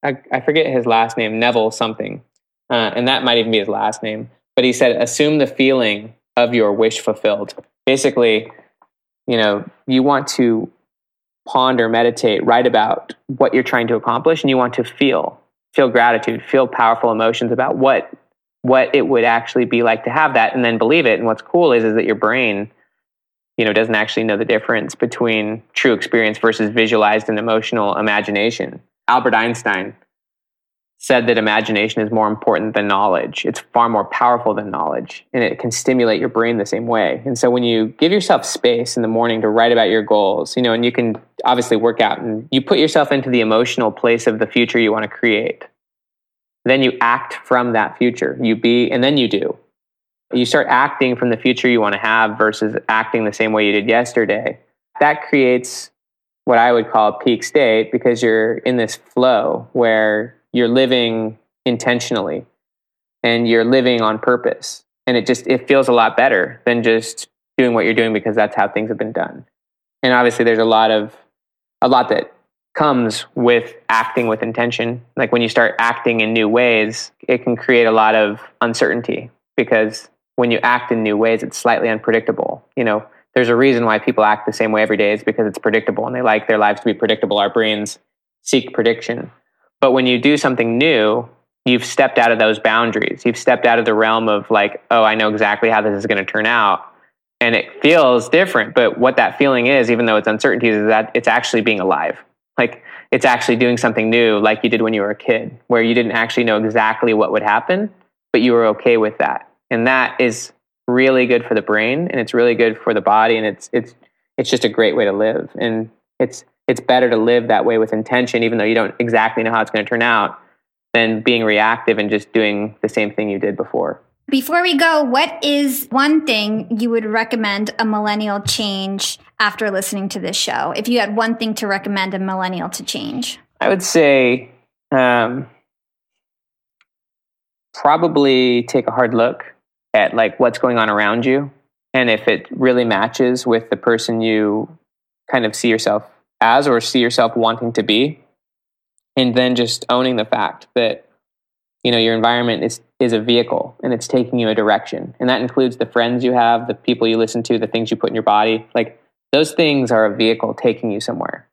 i, I forget his last name neville something uh, and that might even be his last name but he said assume the feeling of your wish fulfilled. Basically you know you want to ponder meditate write about what you're trying to accomplish and you want to feel feel gratitude, feel powerful emotions about what what it would actually be like to have that and then believe it. And what's cool is is that your brain, you know, doesn't actually know the difference between true experience versus visualized and emotional imagination. Albert Einstein said that imagination is more important than knowledge. It's far more powerful than knowledge, and it can stimulate your brain the same way. And so when you give yourself space in the morning to write about your goals, you know, and you can obviously work out and you put yourself into the emotional place of the future you want to create. Then you act from that future. You be and then you do. You start acting from the future you want to have versus acting the same way you did yesterday. That creates what I would call a peak state because you're in this flow where you're living intentionally and you're living on purpose. And it just it feels a lot better than just doing what you're doing because that's how things have been done. And obviously there's a lot of a lot that comes with acting with intention. Like when you start acting in new ways it can create a lot of uncertainty because when you act in new ways it's slightly unpredictable. You know there's a reason why people act the same way every day is because it's predictable and they like their lives to be predictable. Our brains seek prediction but when you do something new, you've stepped out of those boundaries. You've stepped out of the realm of like, oh, I know exactly how this is going to turn out. And it feels different. But what that feeling is, even though it's uncertainty, is that it's actually being alive. Like it's actually doing something new, like you did when you were a kid, where you didn't actually know exactly what would happen, but you were okay with that. And that is really good for the brain and it's really good for the body. And it's, it's, it's just a great way to live. And it's, it's better to live that way with intention, even though you don't exactly know how it's going to turn out, than being reactive and just doing the same thing you did before. Before we go, what is one thing you would recommend a millennial change after listening to this show? If you had one thing to recommend a millennial to change, I would say um, probably take a hard look at like what's going on around you and if it really matches with the person you kind of see yourself as or see yourself wanting to be and then just owning the fact that you know your environment is is a vehicle and it's taking you a direction. And that includes the friends you have the people you listen to the things you put in your body. Like those things are a vehicle taking you somewhere.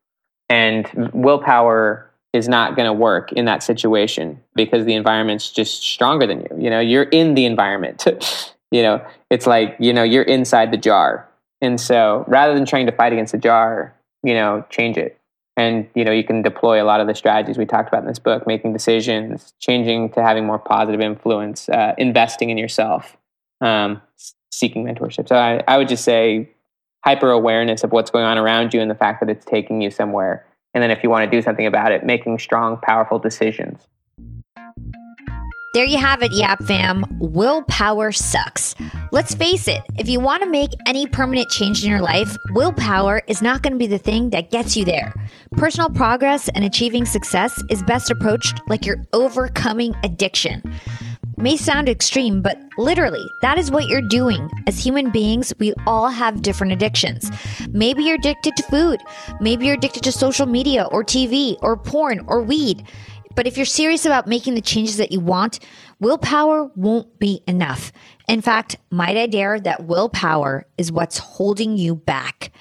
And willpower is not going to work in that situation because the environment's just stronger than you. You know you're in the environment. You know it's like you know you're inside the jar. And so rather than trying to fight against the jar you know, change it. And, you know, you can deploy a lot of the strategies we talked about in this book, making decisions, changing to having more positive influence, uh, investing in yourself, um, seeking mentorship. So I, I would just say hyper awareness of what's going on around you and the fact that it's taking you somewhere. And then if you want to do something about it, making strong, powerful decisions. There you have it, Yap fam. Willpower sucks. Let's face it, if you want to make any permanent change in your life, willpower is not going to be the thing that gets you there. Personal progress and achieving success is best approached like you're overcoming addiction. May sound extreme, but literally, that is what you're doing. As human beings, we all have different addictions. Maybe you're addicted to food. Maybe you're addicted to social media or TV or porn or weed. But if you're serious about making the changes that you want, willpower won't be enough. In fact, might I dare that willpower is what's holding you back.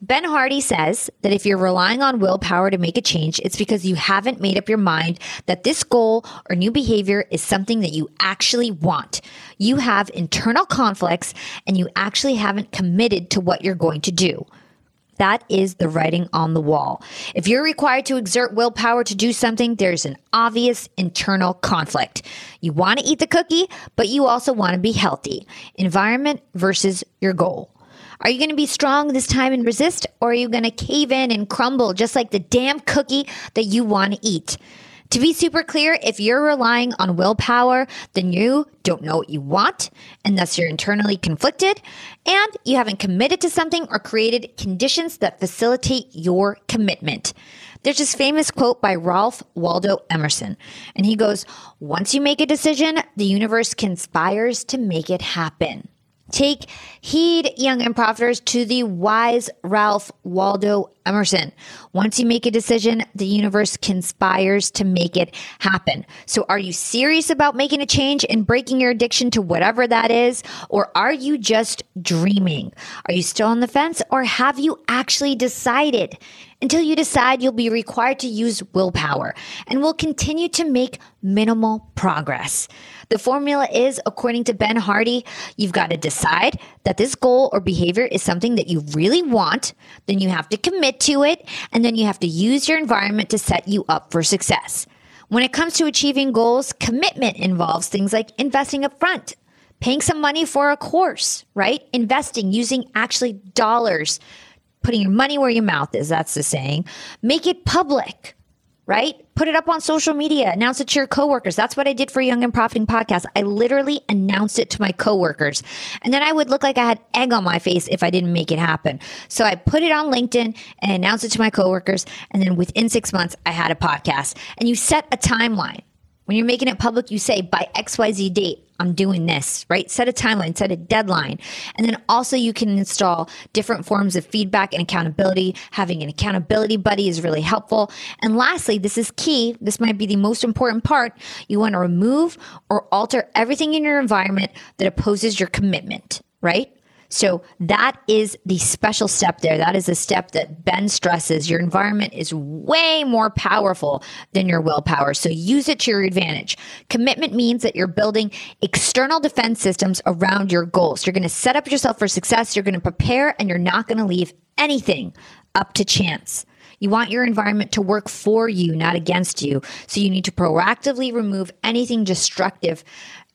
Ben Hardy says that if you're relying on willpower to make a change, it's because you haven't made up your mind that this goal or new behavior is something that you actually want. You have internal conflicts and you actually haven't committed to what you're going to do. That is the writing on the wall. If you're required to exert willpower to do something, there's an obvious internal conflict. You want to eat the cookie, but you also want to be healthy. Environment versus your goal. Are you going to be strong this time and resist, or are you going to cave in and crumble just like the damn cookie that you want to eat? To be super clear, if you're relying on willpower, then you don't know what you want, and thus you're internally conflicted, and you haven't committed to something or created conditions that facilitate your commitment. There's this famous quote by Ralph Waldo Emerson, and he goes, Once you make a decision, the universe conspires to make it happen. Take heed, young and profiters, to the wise Ralph Waldo Emerson. Once you make a decision, the universe conspires to make it happen. So, are you serious about making a change and breaking your addiction to whatever that is? Or are you just dreaming? Are you still on the fence or have you actually decided? Until you decide, you'll be required to use willpower and will continue to make minimal progress. The formula is, according to Ben Hardy, you've got to decide that this goal or behavior is something that you really want, then you have to commit to it, and then you have to use your environment to set you up for success. When it comes to achieving goals, commitment involves things like investing up front, paying some money for a course, right? Investing using actually dollars, putting your money where your mouth is, that's the saying. Make it public right? Put it up on social media, announce it to your coworkers. That's what I did for Young and Profiting Podcast. I literally announced it to my coworkers. And then I would look like I had egg on my face if I didn't make it happen. So I put it on LinkedIn and announced it to my coworkers. And then within six months, I had a podcast. And you set a timeline. When you're making it public, you say by XYZ date, I'm doing this, right? Set a timeline, set a deadline. And then also you can install different forms of feedback and accountability. Having an accountability buddy is really helpful. And lastly, this is key. This might be the most important part. You want to remove or alter everything in your environment that opposes your commitment, right? So that is the special step there. That is a step that Ben stresses. Your environment is way more powerful than your willpower. So use it to your advantage. Commitment means that you're building external defense systems around your goals. You're going to set up yourself for success. You're going to prepare and you're not going to leave anything up to chance. You want your environment to work for you, not against you. So you need to proactively remove anything destructive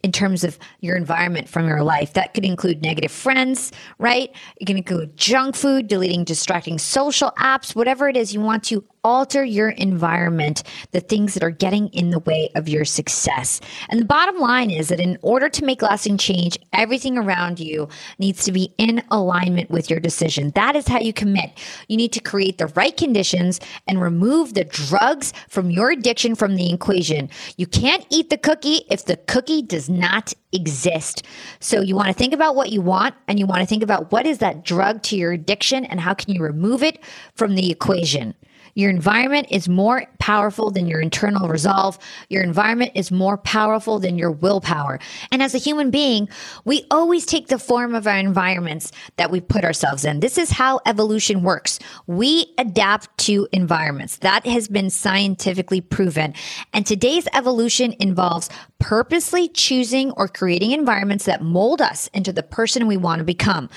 in terms of your environment from your life. That could include negative friends, right? It can include junk food, deleting distracting social apps, whatever it is you want to alter your environment, the things that are getting in the way of your success. And the bottom line is that in order to make lasting change, everything around you needs to be in alignment with your decision. That is how you commit. You need to create the right conditions and remove the drugs from your addiction from the equation. You can't eat the cookie if the cookie does not exist. So you want to think about what you want and you want to think about what is that drug to your addiction and how can you remove it from the equation. Your environment is more powerful than your internal resolve. Your environment is more powerful than your willpower. And as a human being, we always take the form of our environments that we put ourselves in. This is how evolution works. We adapt to environments. That has been scientifically proven. And today's evolution involves purposely choosing or creating environments that mold us into the person we want to become.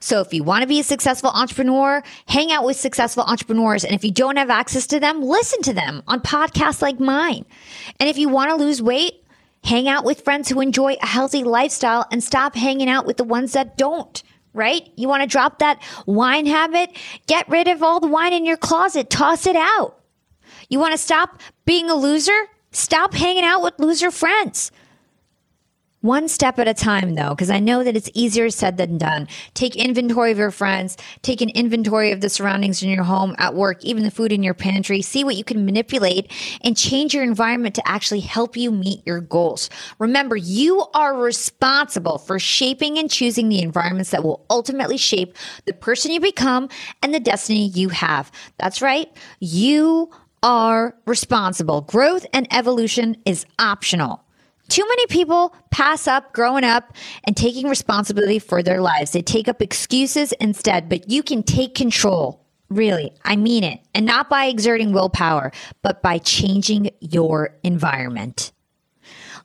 So if you want to be a successful entrepreneur, hang out with successful entrepreneurs. And if you don't have access to them, listen to them on podcasts like mine. And if you want to lose weight, hang out with friends who enjoy a healthy lifestyle and stop hanging out with the ones that don't right? You want to drop that wine habit? Get rid of all the wine in your closet, toss it out. You want to stop being a loser? Stop hanging out with loser friends. One step at a time, though, because I know that it's easier said than done. Take inventory of your friends, take an inventory of the surroundings in your home, at work, even the food in your pantry. See what you can manipulate and change your environment to actually help you meet your goals. Remember, you are responsible for shaping and choosing the environments that will ultimately shape the person you become and the destiny you have. That's right. You are responsible. Growth and evolution is optional. Too many people pass up growing up and taking responsibility for their lives. They take up excuses instead, but you can take control. Really, I mean it. And not by exerting willpower, but by changing your environment.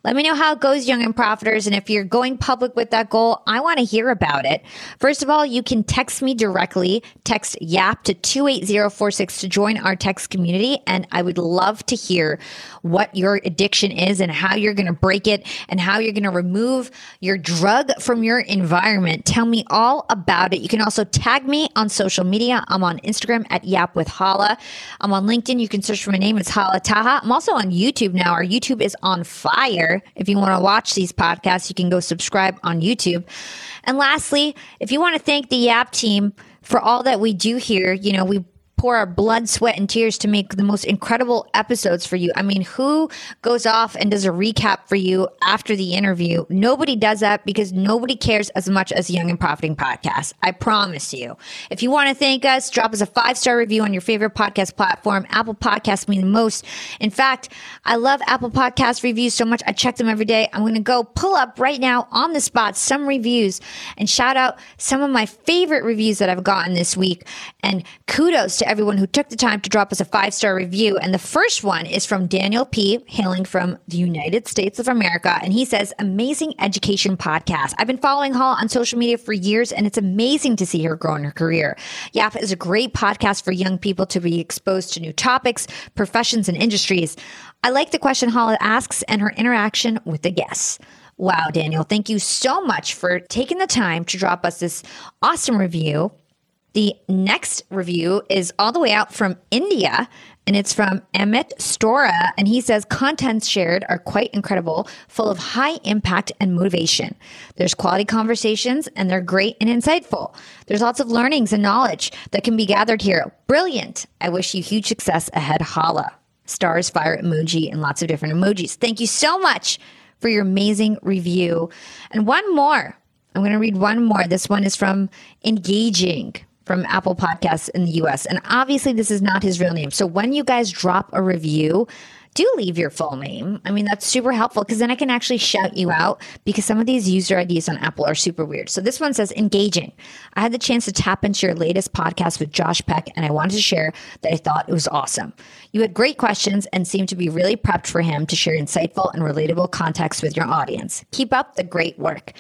Let me know how it goes, young and profiters. And if you're going public with that goal, I want to hear about it. First of all, you can text me directly. Text YAP to 28046 to join our text community. And I would love to hear what your addiction is and how you're going to break it and how you're going to remove your drug from your environment. Tell me all about it. You can also tag me on social media. I'm on Instagram at Yap with Hala. I'm on LinkedIn. You can search for my name. It's Hala Taha. I'm also on YouTube now. Our YouTube is on fire. If you want to watch these podcasts, you can go subscribe on YouTube. And lastly, if you want to thank the Yap team for all that we do here, you know, we pour our blood, sweat, and tears to make the most incredible episodes for you. I mean, who goes off and does a recap for you after the interview? Nobody does that because nobody cares as much as Young and Profiting Podcast. I promise you. If you want to thank us, drop us a five star review on your favorite podcast platform. Apple Podcasts mean the most. In fact, I love Apple Podcast reviews so much. I check them every day. I'm going to go pull up right now on the spot some reviews and shout out some of my favorite reviews that I've gotten this week. And kudos to everyone who took the time to drop us a five star review. And the first one is from Daniel P., hailing from the United States of America. And he says, Amazing education podcast. I've been following Hala on social media for years, and it's amazing to see her grow in her career. YAP is a great podcast for young people to be exposed to new topics, professions, and industries. I like the question Hala asks and her interaction with the guests. Wow, Daniel, thank you so much for taking the time to drop us this awesome review. The next review is all the way out from India and it's from Emmett Stora. And he says contents shared are quite incredible, full of high impact and motivation. There's quality conversations and they're great and insightful. There's lots of learnings and knowledge that can be gathered here. Brilliant. I wish you huge success ahead. Hala. Stars, fire emoji, and lots of different emojis. Thank you so much for your amazing review. And one more. I'm going to read one more. This one is from Engaging from Apple Podcasts in the US. And obviously, this is not his real name. So when you guys drop a review, do leave your full name. I mean, that's super helpful because then I can actually shout you out because some of these user IDs on Apple are super weird. So this one says engaging. I had the chance to tap into your latest podcast with Josh Peck, and I wanted to share that I thought it was awesome. You had great questions and seemed to be really prepped for him to share insightful and relatable context with your audience. Keep up the great work.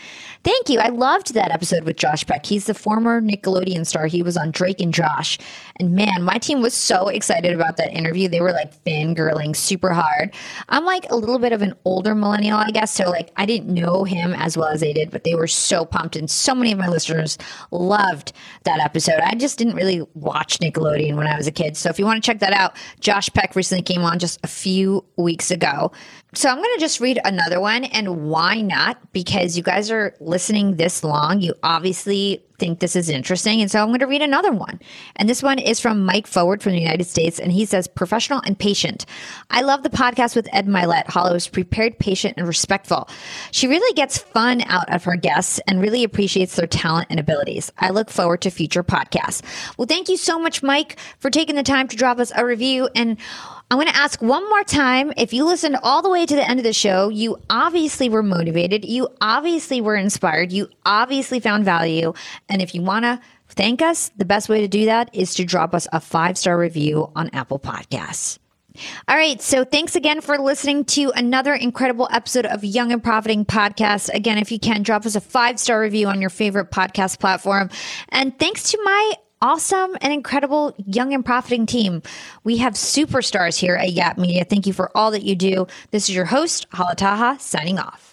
Thank you. I loved that episode with Josh Peck. He's the former Nickelodeon star. He was on Drake and Josh. And man, my team was so excited about that interview. They were like fangirling super hard. I'm like a little bit of an older millennial, I guess. So like I didn't know him as well as they did, but they were so pumped. And so many of my listeners loved that episode. I just didn't really watch Nickelodeon when I was a kid. So if you want to check that out, Josh Peck recently came on just a few weeks ago. So I'm going to just read another one. And why not? Because you guys are listening this long. You obviously think this is interesting. And so I'm going to read another one. And this one is from Mike Forward from the United States. And he says, professional and patient. I love the podcast with Ed Mylett. Hala is prepared, patient, and respectful. She really gets fun out of her guests and really appreciates their talent and abilities. I look forward to future podcasts. Well, thank you so much, Mike, for taking the time to drop us a review. And I'm going to ask one more time. If you listened all the way to the end of the show, you obviously were motivated. You obviously were inspired. You obviously found value. And if you want to thank us, the best way to do that is to drop us a five star review on Apple Podcasts. All right. So thanks again for listening to another incredible episode of Young and Profiting Podcast. Again, if you can, drop us a five star review on your favorite podcast platform. And thanks to my awesome and incredible young and profiting team. We have superstars here at Yap Media. Thank you for all that you do. This is your host, Hala Taha, signing off.